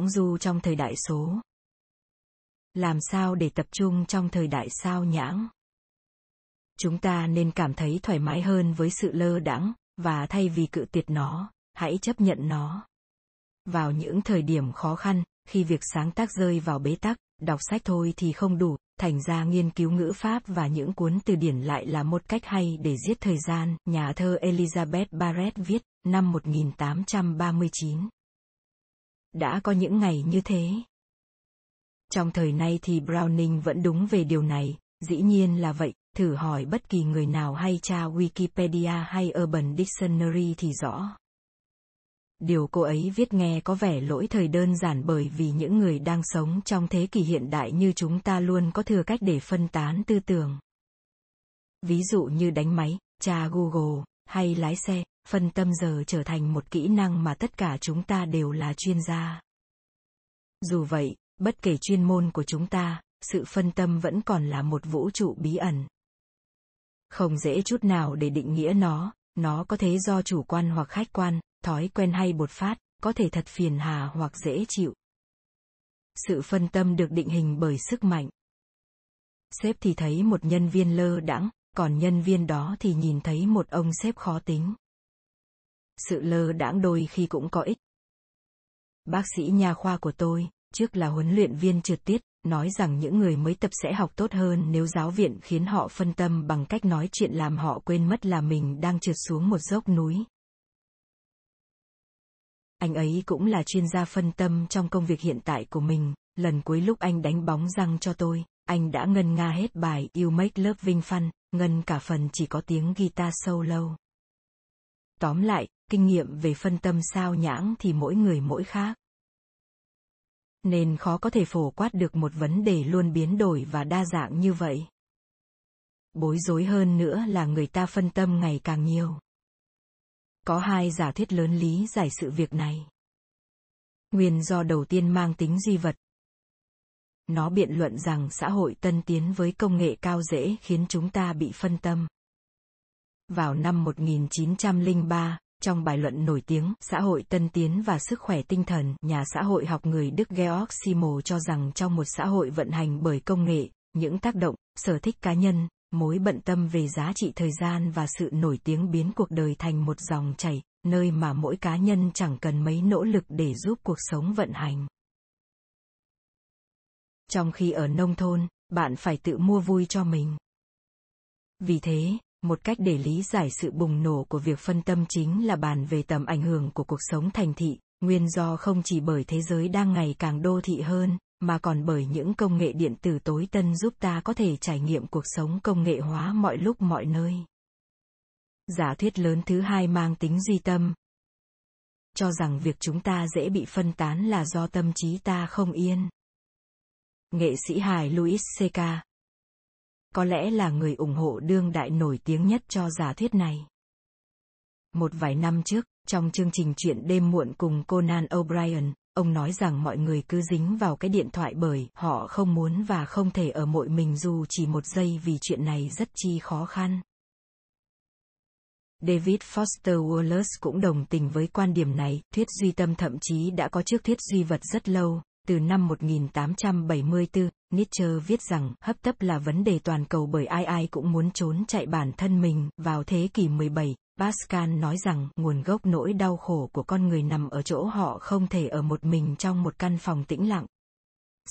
Lãng du trong thời đại số. Làm sao để tập trung trong thời đại sao nhãng? Chúng ta nên cảm thấy thoải mái hơn với sự lơ đãng và thay vì cự tuyệt nó, hãy chấp nhận nó. Vào những thời điểm khó khăn, khi việc sáng tác rơi vào bế tắc, đọc sách thôi thì không đủ, thành ra nghiên cứu ngữ pháp và những cuốn từ điển lại là một cách hay để giết thời gian, nhà thơ Elizabeth Barrett viết, năm 1839. Đã có những ngày như thế. Trong thời nay thì Browning vẫn đúng về điều này, dĩ nhiên là vậy, thử hỏi bất kỳ người nào hay tra Wikipedia hay Urban Dictionary thì rõ. Điều cô ấy viết nghe có vẻ lỗi thời đơn giản bởi vì những người đang sống trong thế kỷ hiện đại như chúng ta luôn có thừa cách để phân tán tư tưởng. Ví dụ như đánh máy, tra Google, hay lái xe, phân tâm giờ trở thành một kỹ năng mà tất cả chúng ta đều là chuyên gia. Dù vậy, bất kể chuyên môn của chúng ta, sự phân tâm vẫn còn là một vũ trụ bí ẩn. Không dễ chút nào để định nghĩa nó, nó có thể do chủ quan hoặc khách quan, thói quen hay bột phát, có thể thật phiền hà hoặc dễ chịu. Sự phân tâm được định hình bởi sức mạnh. Sếp thì thấy một nhân viên lơ đãng, còn nhân viên đó thì nhìn thấy một ông sếp khó tính. Sự lơ đãng đôi khi cũng có ích. Bác sĩ nha khoa của tôi, trước là huấn luyện viên trượt tiết, nói rằng những người mới tập sẽ học tốt hơn nếu giáo viện khiến họ phân tâm bằng cách nói chuyện làm họ quên mất là mình đang trượt xuống một dốc núi. Anh ấy cũng là chuyên gia phân tâm trong công việc hiện tại của mình, lần cuối lúc anh đánh bóng răng cho tôi, anh đã ngân nga hết bài You Make Love Vinh Fun, ngân cả phần chỉ có tiếng guitar solo. Tóm lại, kinh nghiệm về phân tâm sao nhãng thì mỗi người mỗi khác. Nên khó có thể phổ quát được một vấn đề luôn biến đổi và đa dạng như vậy. Bối rối hơn nữa là người ta phân tâm ngày càng nhiều. Có hai giả thuyết lớn lý giải sự việc này. Nguyên do đầu tiên mang tính duy vật. Nó biện luận rằng xã hội tân tiến với công nghệ cao dễ khiến chúng ta bị phân tâm. Vào năm 1903, trong bài luận nổi tiếng Xã hội tân tiến và sức khỏe tinh thần, nhà xã hội học người Đức Georg Simmel cho rằng trong một xã hội vận hành bởi công nghệ, những tác động, sở thích cá nhân, mối bận tâm về giá trị thời gian và sự nổi tiếng biến cuộc đời thành một dòng chảy, nơi mà mỗi cá nhân chẳng cần mấy nỗ lực để giúp cuộc sống vận hành. Trong khi ở nông thôn, bạn phải tự mua vui cho mình. Vì thế, một cách để lý giải sự bùng nổ của việc phân tâm chính là bàn về tầm ảnh hưởng của cuộc sống thành thị, nguyên do không chỉ bởi thế giới đang ngày càng đô thị hơn, mà còn bởi những công nghệ điện tử tối tân giúp ta có thể trải nghiệm cuộc sống công nghệ hóa mọi lúc mọi nơi. Giả thuyết lớn thứ hai mang tính duy tâm. Cho rằng việc chúng ta dễ bị phân tán là do tâm trí ta không yên. Nghệ sĩ hài Louis C.K. Có lẽ là người ủng hộ đương đại nổi tiếng nhất cho giả thuyết này. Một vài năm trước, trong chương trình chuyện đêm muộn cùng Conan O'Brien, ông nói rằng mọi người cứ dính vào cái điện thoại bởi họ không muốn và không thể ở mội mình dù chỉ một giây vì chuyện này rất chi khó khăn. David Foster Wallace cũng đồng tình với quan điểm này, thuyết duy tâm thậm chí đã có trước thuyết duy vật rất lâu, từ năm 1874, Nietzsche viết rằng hấp tấp là vấn đề toàn cầu bởi ai ai cũng muốn trốn chạy bản thân mình. Vào thế kỷ 17, Pascal nói rằng nguồn gốc nỗi đau khổ của con người nằm ở chỗ họ không thể ở một mình trong một căn phòng tĩnh lặng.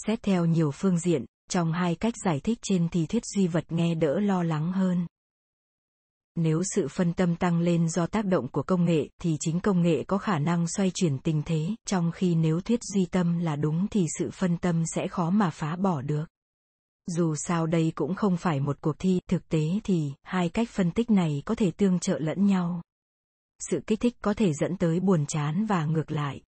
Xét theo nhiều phương diện, trong hai cách giải thích trên thì thuyết duy vật nghe đỡ lo lắng hơn. Nếu sự phân tâm tăng lên do tác động của công nghệ thì chính công nghệ có khả năng xoay chuyển tình thế, trong khi nếu thuyết duy tâm là đúng thì sự phân tâm sẽ khó mà phá bỏ được. Dù sao đây cũng không phải một cuộc thi, thực tế thì hai cách phân tích này có thể tương trợ lẫn nhau. Sự kích thích có thể dẫn tới buồn chán và ngược lại.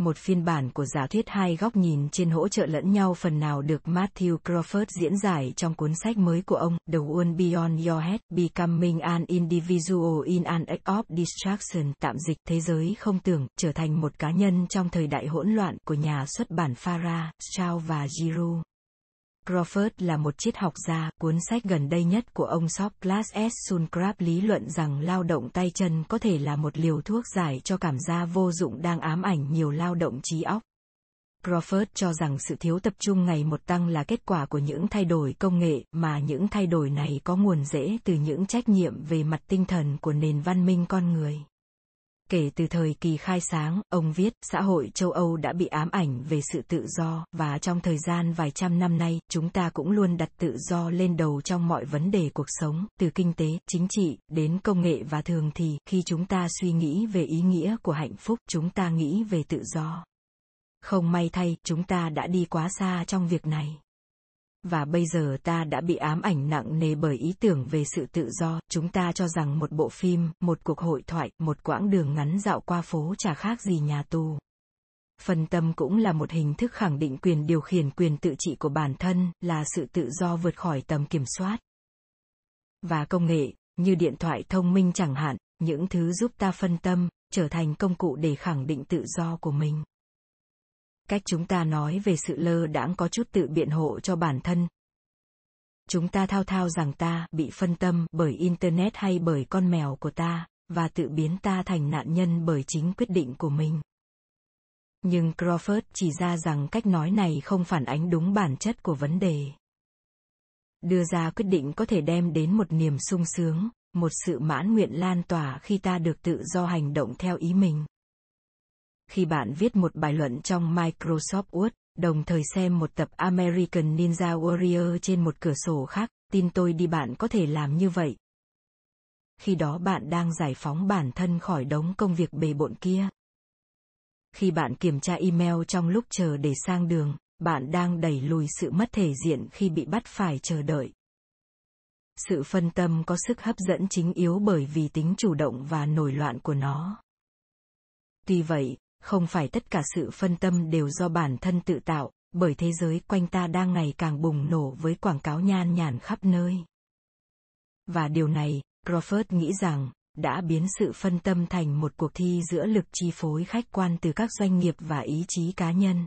Một phiên bản của giả thuyết hai góc nhìn trên hỗ trợ lẫn nhau phần nào được Matthew Crawford diễn giải trong cuốn sách mới của ông, The World Beyond Your Head, Becoming an Individual in an Age of Distraction, tạm dịch thế giới không tưởng, trở thành một cá nhân trong thời đại hỗn loạn của nhà xuất bản Farah, Strauss và Giroux. Crawford là một triết học gia, cuốn sách gần đây nhất của ông Socrates S. Lý luận rằng lao động tay chân có thể là một liều thuốc giải cho cảm giác vô dụng đang ám ảnh nhiều lao động trí óc. Crawford cho rằng sự thiếu tập trung ngày một tăng là kết quả của những thay đổi công nghệ mà những thay đổi này có nguồn rễ từ những trách nhiệm về mặt tinh thần của nền văn minh con người. Kể từ thời kỳ khai sáng, ông viết, xã hội châu Âu đã bị ám ảnh về sự tự do, và trong thời gian vài trăm năm nay, chúng ta cũng luôn đặt tự do lên đầu trong mọi vấn đề cuộc sống, từ kinh tế, chính trị, đến công nghệ và thường thì, khi chúng ta suy nghĩ về ý nghĩa của hạnh phúc, chúng ta nghĩ về tự do. Không may thay, chúng ta đã đi quá xa trong việc này và bây giờ ta đã bị ám ảnh nặng nề bởi ý tưởng về sự tự do. Chúng ta cho rằng một bộ phim, một cuộc hội thoại, một quãng đường ngắn dạo qua phố chả khác gì nhà tù. Phân tâm cũng là một hình thức khẳng định quyền điều khiển quyền tự trị của bản thân, là sự tự do vượt khỏi tầm kiểm soát. Và công nghệ, như điện thoại thông minh chẳng hạn, những thứ giúp ta phân tâm, trở thành công cụ để khẳng định tự do của mình cách chúng ta nói về sự lơ đãng có chút tự biện hộ cho bản thân. Chúng ta thao thao rằng ta bị phân tâm bởi internet hay bởi con mèo của ta, và tự biến ta thành nạn nhân bởi chính quyết định của mình. Nhưng crawford chỉ ra rằng cách nói này không phản ánh đúng bản chất của vấn đề. Đưa ra quyết định có thể đem đến một niềm sung sướng, một sự mãn nguyện lan tỏa khi ta được tự do hành động theo ý mình khi bạn viết một bài luận trong Microsoft Word, đồng thời xem một tập American Ninja Warrior trên một cửa sổ khác, tin tôi đi bạn có thể làm như vậy. Khi đó bạn đang giải phóng bản thân khỏi đống công việc bề bộn kia. Khi bạn kiểm tra email trong lúc chờ để sang đường, bạn đang đẩy lùi sự mất thể diện khi bị bắt phải chờ đợi. Sự phân tâm có sức hấp dẫn chính yếu bởi vì tính chủ động và nổi loạn của nó. Tuy vậy, không phải tất cả sự phân tâm đều do bản thân tự tạo, bởi thế giới quanh ta đang ngày càng bùng nổ với quảng cáo nhan nhản khắp nơi. Và điều này, Crawford nghĩ rằng, đã biến sự phân tâm thành một cuộc thi giữa lực chi phối khách quan từ các doanh nghiệp và ý chí cá nhân.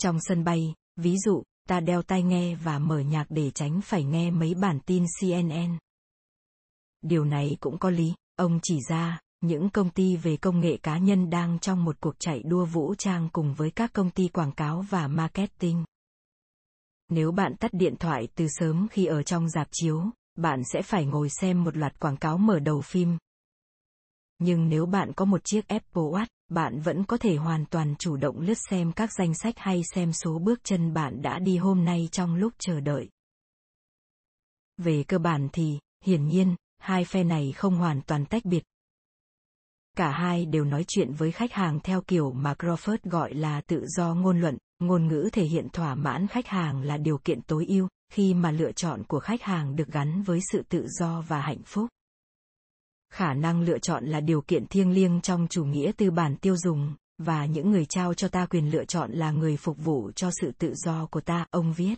Trong sân bay, ví dụ, ta đeo tai nghe và mở nhạc để tránh phải nghe mấy bản tin CNN. Điều này cũng có lý, ông chỉ ra, những công ty về công nghệ cá nhân đang trong một cuộc chạy đua vũ trang cùng với các công ty quảng cáo và marketing. Nếu bạn tắt điện thoại từ sớm khi ở trong dạp chiếu, bạn sẽ phải ngồi xem một loạt quảng cáo mở đầu phim. Nhưng nếu bạn có một chiếc Apple Watch, bạn vẫn có thể hoàn toàn chủ động lướt xem các danh sách hay xem số bước chân bạn đã đi hôm nay trong lúc chờ đợi. Về cơ bản thì, hiển nhiên, hai phe này không hoàn toàn tách biệt, Cả hai đều nói chuyện với khách hàng theo kiểu mà Crawford gọi là tự do ngôn luận, ngôn ngữ thể hiện thỏa mãn khách hàng là điều kiện tối ưu, khi mà lựa chọn của khách hàng được gắn với sự tự do và hạnh phúc. Khả năng lựa chọn là điều kiện thiêng liêng trong chủ nghĩa tư bản tiêu dùng, và những người trao cho ta quyền lựa chọn là người phục vụ cho sự tự do của ta, ông viết.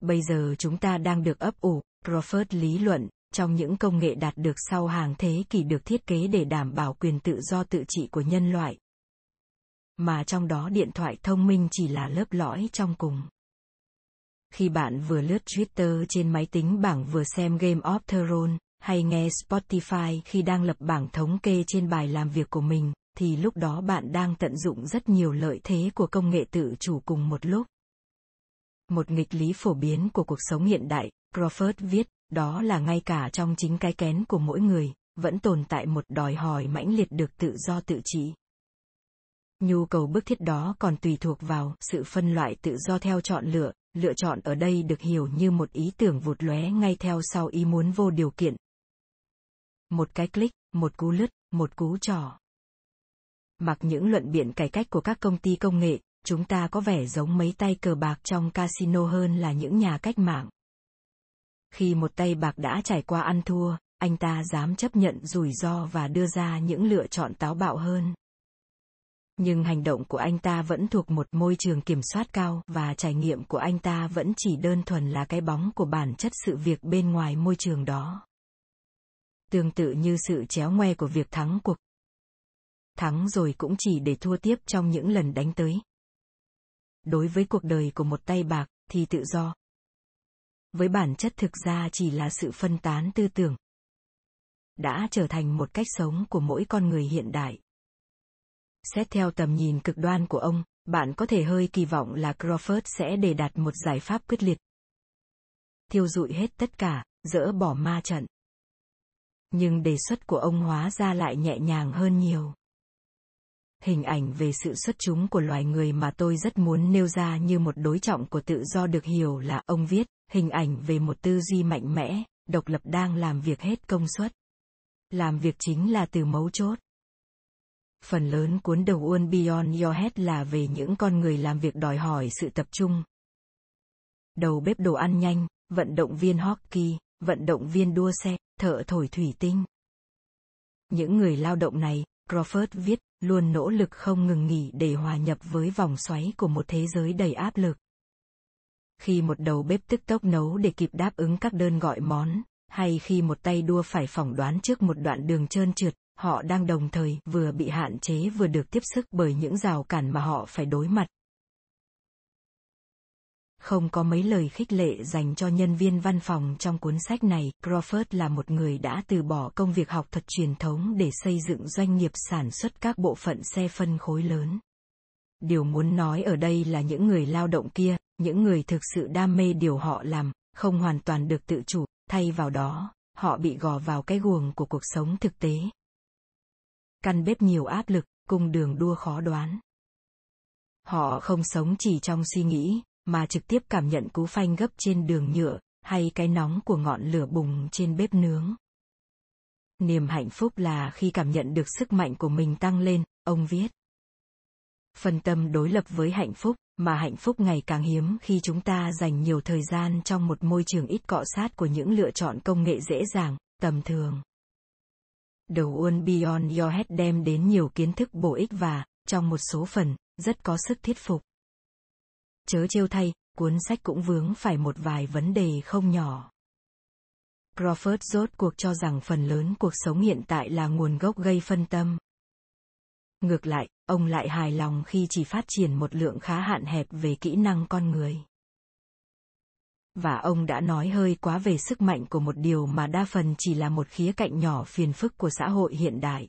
Bây giờ chúng ta đang được ấp ủ, Crawford lý luận, trong những công nghệ đạt được sau hàng thế kỷ được thiết kế để đảm bảo quyền tự do tự trị của nhân loại. Mà trong đó điện thoại thông minh chỉ là lớp lõi trong cùng. Khi bạn vừa lướt Twitter trên máy tính bảng vừa xem Game of Thrones, hay nghe Spotify khi đang lập bảng thống kê trên bài làm việc của mình, thì lúc đó bạn đang tận dụng rất nhiều lợi thế của công nghệ tự chủ cùng một lúc. Một nghịch lý phổ biến của cuộc sống hiện đại, Crawford viết, đó là ngay cả trong chính cái kén của mỗi người, vẫn tồn tại một đòi hỏi mãnh liệt được tự do tự trị. Nhu cầu bức thiết đó còn tùy thuộc vào sự phân loại tự do theo chọn lựa, lựa chọn ở đây được hiểu như một ý tưởng vụt lóe ngay theo sau ý muốn vô điều kiện. Một cái click, một cú lướt, một cú trỏ. Mặc những luận biện cải cách của các công ty công nghệ, chúng ta có vẻ giống mấy tay cờ bạc trong casino hơn là những nhà cách mạng. Khi một tay bạc đã trải qua ăn thua, anh ta dám chấp nhận rủi ro và đưa ra những lựa chọn táo bạo hơn. Nhưng hành động của anh ta vẫn thuộc một môi trường kiểm soát cao và trải nghiệm của anh ta vẫn chỉ đơn thuần là cái bóng của bản chất sự việc bên ngoài môi trường đó. Tương tự như sự chéo ngoe của việc thắng cuộc. Thắng rồi cũng chỉ để thua tiếp trong những lần đánh tới. Đối với cuộc đời của một tay bạc thì tự do, với bản chất thực ra chỉ là sự phân tán tư tưởng đã trở thành một cách sống của mỗi con người hiện đại xét theo tầm nhìn cực đoan của ông Bạn có thể hơi kỳ vọng là Crawford sẽ đề đạt một giải pháp quyết liệt. Thiêu dụi hết tất cả, dỡ bỏ ma trận. Nhưng đề xuất của ông hóa ra lại nhẹ nhàng hơn nhiều. Hình ảnh về sự xuất chúng của loài người mà tôi rất muốn nêu ra như một đối trọng của tự do được hiểu là ông viết, hình ảnh về một tư duy mạnh mẽ, độc lập đang làm việc hết công suất. Làm việc chính là từ mấu chốt. Phần lớn cuốn đầu uôn Beyond Your Head là về những con người làm việc đòi hỏi sự tập trung. Đầu bếp đồ ăn nhanh, vận động viên hockey, vận động viên đua xe, thợ thổi thủy tinh. Những người lao động này, Crawford viết, luôn nỗ lực không ngừng nghỉ để hòa nhập với vòng xoáy của một thế giới đầy áp lực. Khi một đầu bếp tức tốc nấu để kịp đáp ứng các đơn gọi món, hay khi một tay đua phải phỏng đoán trước một đoạn đường trơn trượt, họ đang đồng thời vừa bị hạn chế vừa được tiếp sức bởi những rào cản mà họ phải đối mặt. Không có mấy lời khích lệ dành cho nhân viên văn phòng trong cuốn sách này, Crawford là một người đã từ bỏ công việc học thuật truyền thống để xây dựng doanh nghiệp sản xuất các bộ phận xe phân khối lớn. Điều muốn nói ở đây là những người lao động kia, những người thực sự đam mê điều họ làm, không hoàn toàn được tự chủ, thay vào đó, họ bị gò vào cái guồng của cuộc sống thực tế. Căn bếp nhiều áp lực, cung đường đua khó đoán. Họ không sống chỉ trong suy nghĩ, mà trực tiếp cảm nhận cú phanh gấp trên đường nhựa, hay cái nóng của ngọn lửa bùng trên bếp nướng. Niềm hạnh phúc là khi cảm nhận được sức mạnh của mình tăng lên, ông viết. Phân tâm đối lập với hạnh phúc, mà hạnh phúc ngày càng hiếm khi chúng ta dành nhiều thời gian trong một môi trường ít cọ sát của những lựa chọn công nghệ dễ dàng, tầm thường. đầu uôn Beyond Your Head đem đến nhiều kiến thức bổ ích và, trong một số phần, rất có sức thuyết phục. Chớ trêu thay, cuốn sách cũng vướng phải một vài vấn đề không nhỏ. Crawford rốt cuộc cho rằng phần lớn cuộc sống hiện tại là nguồn gốc gây phân tâm. Ngược lại, ông lại hài lòng khi chỉ phát triển một lượng khá hạn hẹp về kỹ năng con người. Và ông đã nói hơi quá về sức mạnh của một điều mà đa phần chỉ là một khía cạnh nhỏ phiền phức của xã hội hiện đại.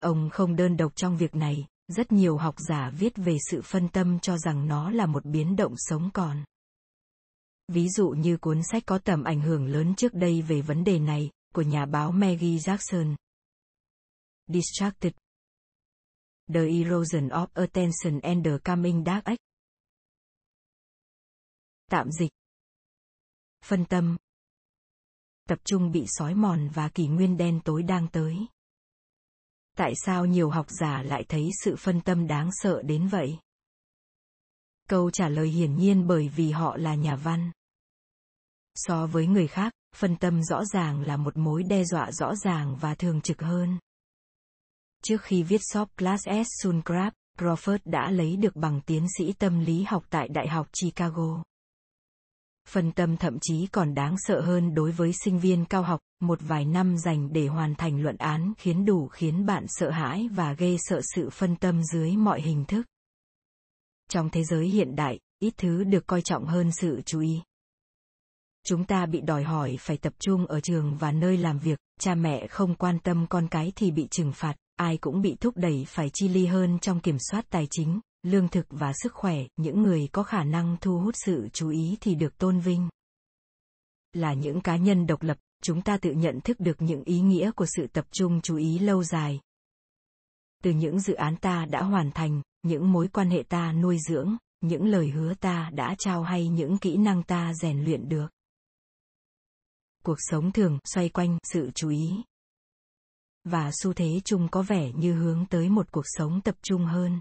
Ông không đơn độc trong việc này, rất nhiều học giả viết về sự phân tâm cho rằng nó là một biến động sống còn. Ví dụ như cuốn sách có tầm ảnh hưởng lớn trước đây về vấn đề này, của nhà báo Maggie Jackson. Distracted The Erosion of Attention and the Coming Dark Age. Tạm dịch. Phân tâm. Tập trung bị sói mòn và kỷ nguyên đen tối đang tới. Tại sao nhiều học giả lại thấy sự phân tâm đáng sợ đến vậy? Câu trả lời hiển nhiên bởi vì họ là nhà văn. So với người khác, phân tâm rõ ràng là một mối đe dọa rõ ràng và thường trực hơn. Trước khi viết Shop Class S Suncraft, Crawford đã lấy được bằng tiến sĩ tâm lý học tại Đại học Chicago. Phân tâm thậm chí còn đáng sợ hơn đối với sinh viên cao học, một vài năm dành để hoàn thành luận án khiến đủ khiến bạn sợ hãi và ghê sợ sự phân tâm dưới mọi hình thức. Trong thế giới hiện đại, ít thứ được coi trọng hơn sự chú ý. Chúng ta bị đòi hỏi phải tập trung ở trường và nơi làm việc, cha mẹ không quan tâm con cái thì bị trừng phạt, ai cũng bị thúc đẩy phải chi ly hơn trong kiểm soát tài chính, lương thực và sức khỏe, những người có khả năng thu hút sự chú ý thì được tôn vinh. Là những cá nhân độc lập, chúng ta tự nhận thức được những ý nghĩa của sự tập trung chú ý lâu dài. Từ những dự án ta đã hoàn thành, những mối quan hệ ta nuôi dưỡng, những lời hứa ta đã trao hay những kỹ năng ta rèn luyện được. Cuộc sống thường xoay quanh sự chú ý. Và xu thế chung có vẻ như hướng tới một cuộc sống tập trung hơn.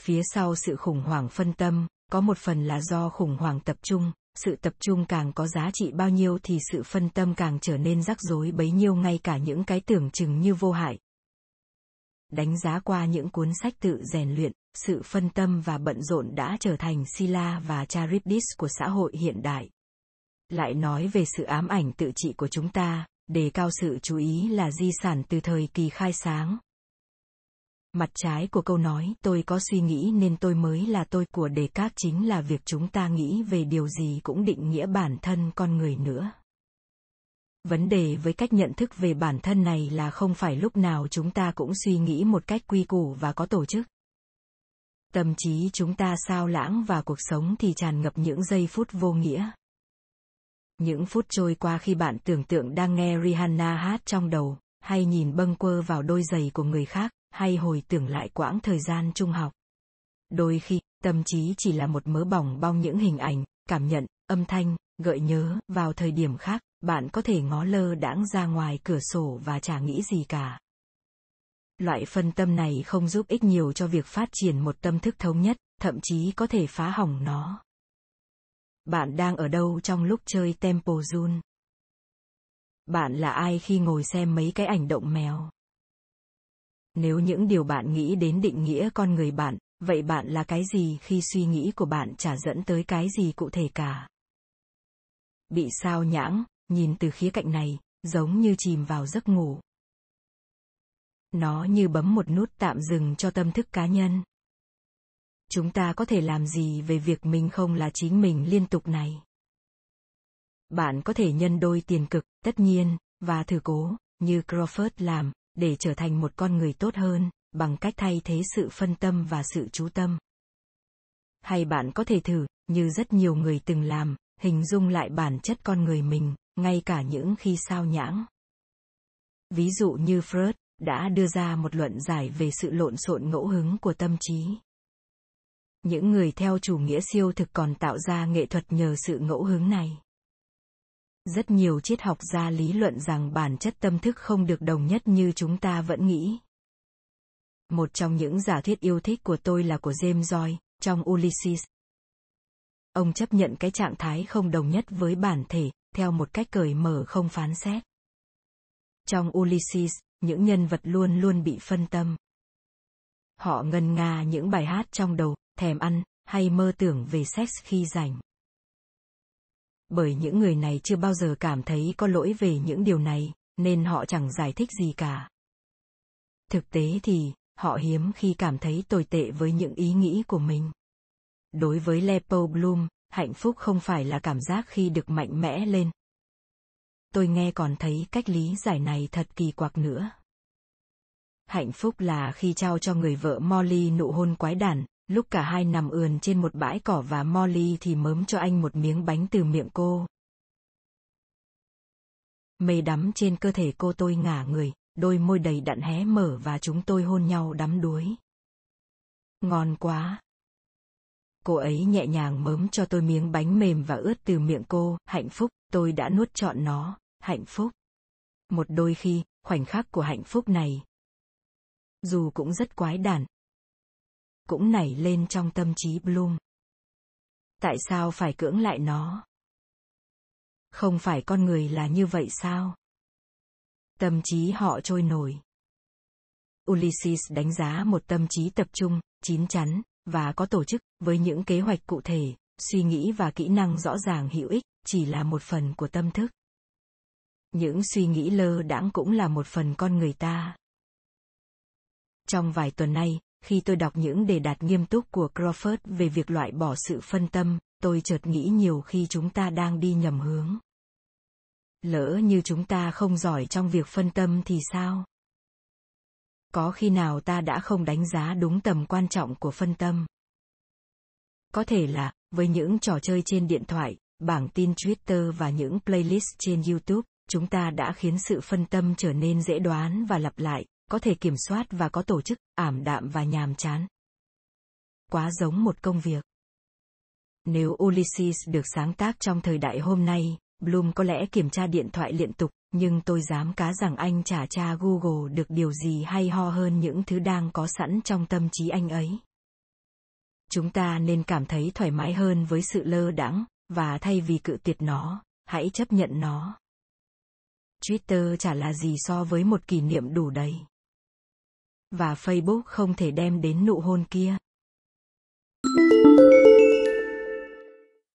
Phía sau sự khủng hoảng phân tâm, có một phần là do khủng hoảng tập trung, sự tập trung càng có giá trị bao nhiêu thì sự phân tâm càng trở nên rắc rối bấy nhiêu ngay cả những cái tưởng chừng như vô hại. Đánh giá qua những cuốn sách tự rèn luyện, sự phân tâm và bận rộn đã trở thành Sila và Charybdis của xã hội hiện đại. Lại nói về sự ám ảnh tự trị của chúng ta, đề cao sự chú ý là di sản từ thời kỳ khai sáng, Mặt trái của câu nói tôi có suy nghĩ nên tôi mới là tôi của đề các chính là việc chúng ta nghĩ về điều gì cũng định nghĩa bản thân con người nữa. Vấn đề với cách nhận thức về bản thân này là không phải lúc nào chúng ta cũng suy nghĩ một cách quy củ và có tổ chức. Tâm trí chúng ta sao lãng và cuộc sống thì tràn ngập những giây phút vô nghĩa. Những phút trôi qua khi bạn tưởng tượng đang nghe Rihanna hát trong đầu, hay nhìn bâng quơ vào đôi giày của người khác, hay hồi tưởng lại quãng thời gian trung học. Đôi khi, tâm trí chỉ là một mớ bỏng bao những hình ảnh, cảm nhận, âm thanh, gợi nhớ, vào thời điểm khác, bạn có thể ngó lơ đãng ra ngoài cửa sổ và chả nghĩ gì cả. Loại phân tâm này không giúp ích nhiều cho việc phát triển một tâm thức thống nhất, thậm chí có thể phá hỏng nó. Bạn đang ở đâu trong lúc chơi Temple Run? Bạn là ai khi ngồi xem mấy cái ảnh động mèo? Nếu những điều bạn nghĩ đến định nghĩa con người bạn, vậy bạn là cái gì khi suy nghĩ của bạn chả dẫn tới cái gì cụ thể cả? Bị sao nhãng, nhìn từ khía cạnh này, giống như chìm vào giấc ngủ. Nó như bấm một nút tạm dừng cho tâm thức cá nhân. Chúng ta có thể làm gì về việc mình không là chính mình liên tục này? Bạn có thể nhân đôi tiền cực, tất nhiên, và thử cố, như Crawford làm, để trở thành một con người tốt hơn, bằng cách thay thế sự phân tâm và sự chú tâm. Hay bạn có thể thử, như rất nhiều người từng làm, hình dung lại bản chất con người mình, ngay cả những khi sao nhãng. Ví dụ như Freud đã đưa ra một luận giải về sự lộn xộn ngẫu hứng của tâm trí. Những người theo chủ nghĩa siêu thực còn tạo ra nghệ thuật nhờ sự ngẫu hứng này. Rất nhiều triết học gia lý luận rằng bản chất tâm thức không được đồng nhất như chúng ta vẫn nghĩ. Một trong những giả thiết yêu thích của tôi là của James Joyce, trong Ulysses. Ông chấp nhận cái trạng thái không đồng nhất với bản thể, theo một cách cởi mở không phán xét. Trong Ulysses, những nhân vật luôn luôn bị phân tâm. Họ ngân nga những bài hát trong đầu, thèm ăn, hay mơ tưởng về sex khi rảnh. Bởi những người này chưa bao giờ cảm thấy có lỗi về những điều này, nên họ chẳng giải thích gì cả. Thực tế thì, họ hiếm khi cảm thấy tồi tệ với những ý nghĩ của mình. Đối với Lepo Bloom, hạnh phúc không phải là cảm giác khi được mạnh mẽ lên. Tôi nghe còn thấy cách lý giải này thật kỳ quặc nữa. Hạnh phúc là khi trao cho người vợ Molly nụ hôn quái đản, lúc cả hai nằm ườn trên một bãi cỏ và Molly thì mớm cho anh một miếng bánh từ miệng cô. Mây đắm trên cơ thể cô tôi ngả người, đôi môi đầy đặn hé mở và chúng tôi hôn nhau đắm đuối. Ngon quá. Cô ấy nhẹ nhàng mớm cho tôi miếng bánh mềm và ướt từ miệng cô, hạnh phúc, tôi đã nuốt trọn nó, hạnh phúc. Một đôi khi, khoảnh khắc của hạnh phúc này. Dù cũng rất quái đản, cũng nảy lên trong tâm trí Bloom. Tại sao phải cưỡng lại nó? Không phải con người là như vậy sao? Tâm trí họ trôi nổi. Ulysses đánh giá một tâm trí tập trung, chín chắn, và có tổ chức, với những kế hoạch cụ thể, suy nghĩ và kỹ năng rõ ràng hữu ích, chỉ là một phần của tâm thức. Những suy nghĩ lơ đãng cũng là một phần con người ta. Trong vài tuần nay, khi tôi đọc những đề đạt nghiêm túc của Crawford về việc loại bỏ sự phân tâm, tôi chợt nghĩ nhiều khi chúng ta đang đi nhầm hướng. Lỡ như chúng ta không giỏi trong việc phân tâm thì sao? Có khi nào ta đã không đánh giá đúng tầm quan trọng của phân tâm? Có thể là, với những trò chơi trên điện thoại, bảng tin Twitter và những playlist trên YouTube, chúng ta đã khiến sự phân tâm trở nên dễ đoán và lặp lại, có thể kiểm soát và có tổ chức, ảm đạm và nhàm chán. Quá giống một công việc. Nếu Ulysses được sáng tác trong thời đại hôm nay, Bloom có lẽ kiểm tra điện thoại liên tục, nhưng tôi dám cá rằng anh trả tra Google được điều gì hay ho hơn những thứ đang có sẵn trong tâm trí anh ấy. Chúng ta nên cảm thấy thoải mái hơn với sự lơ đãng, và thay vì cự tuyệt nó, hãy chấp nhận nó. Twitter chả là gì so với một kỷ niệm đủ đầy và Facebook không thể đem đến nụ hôn kia.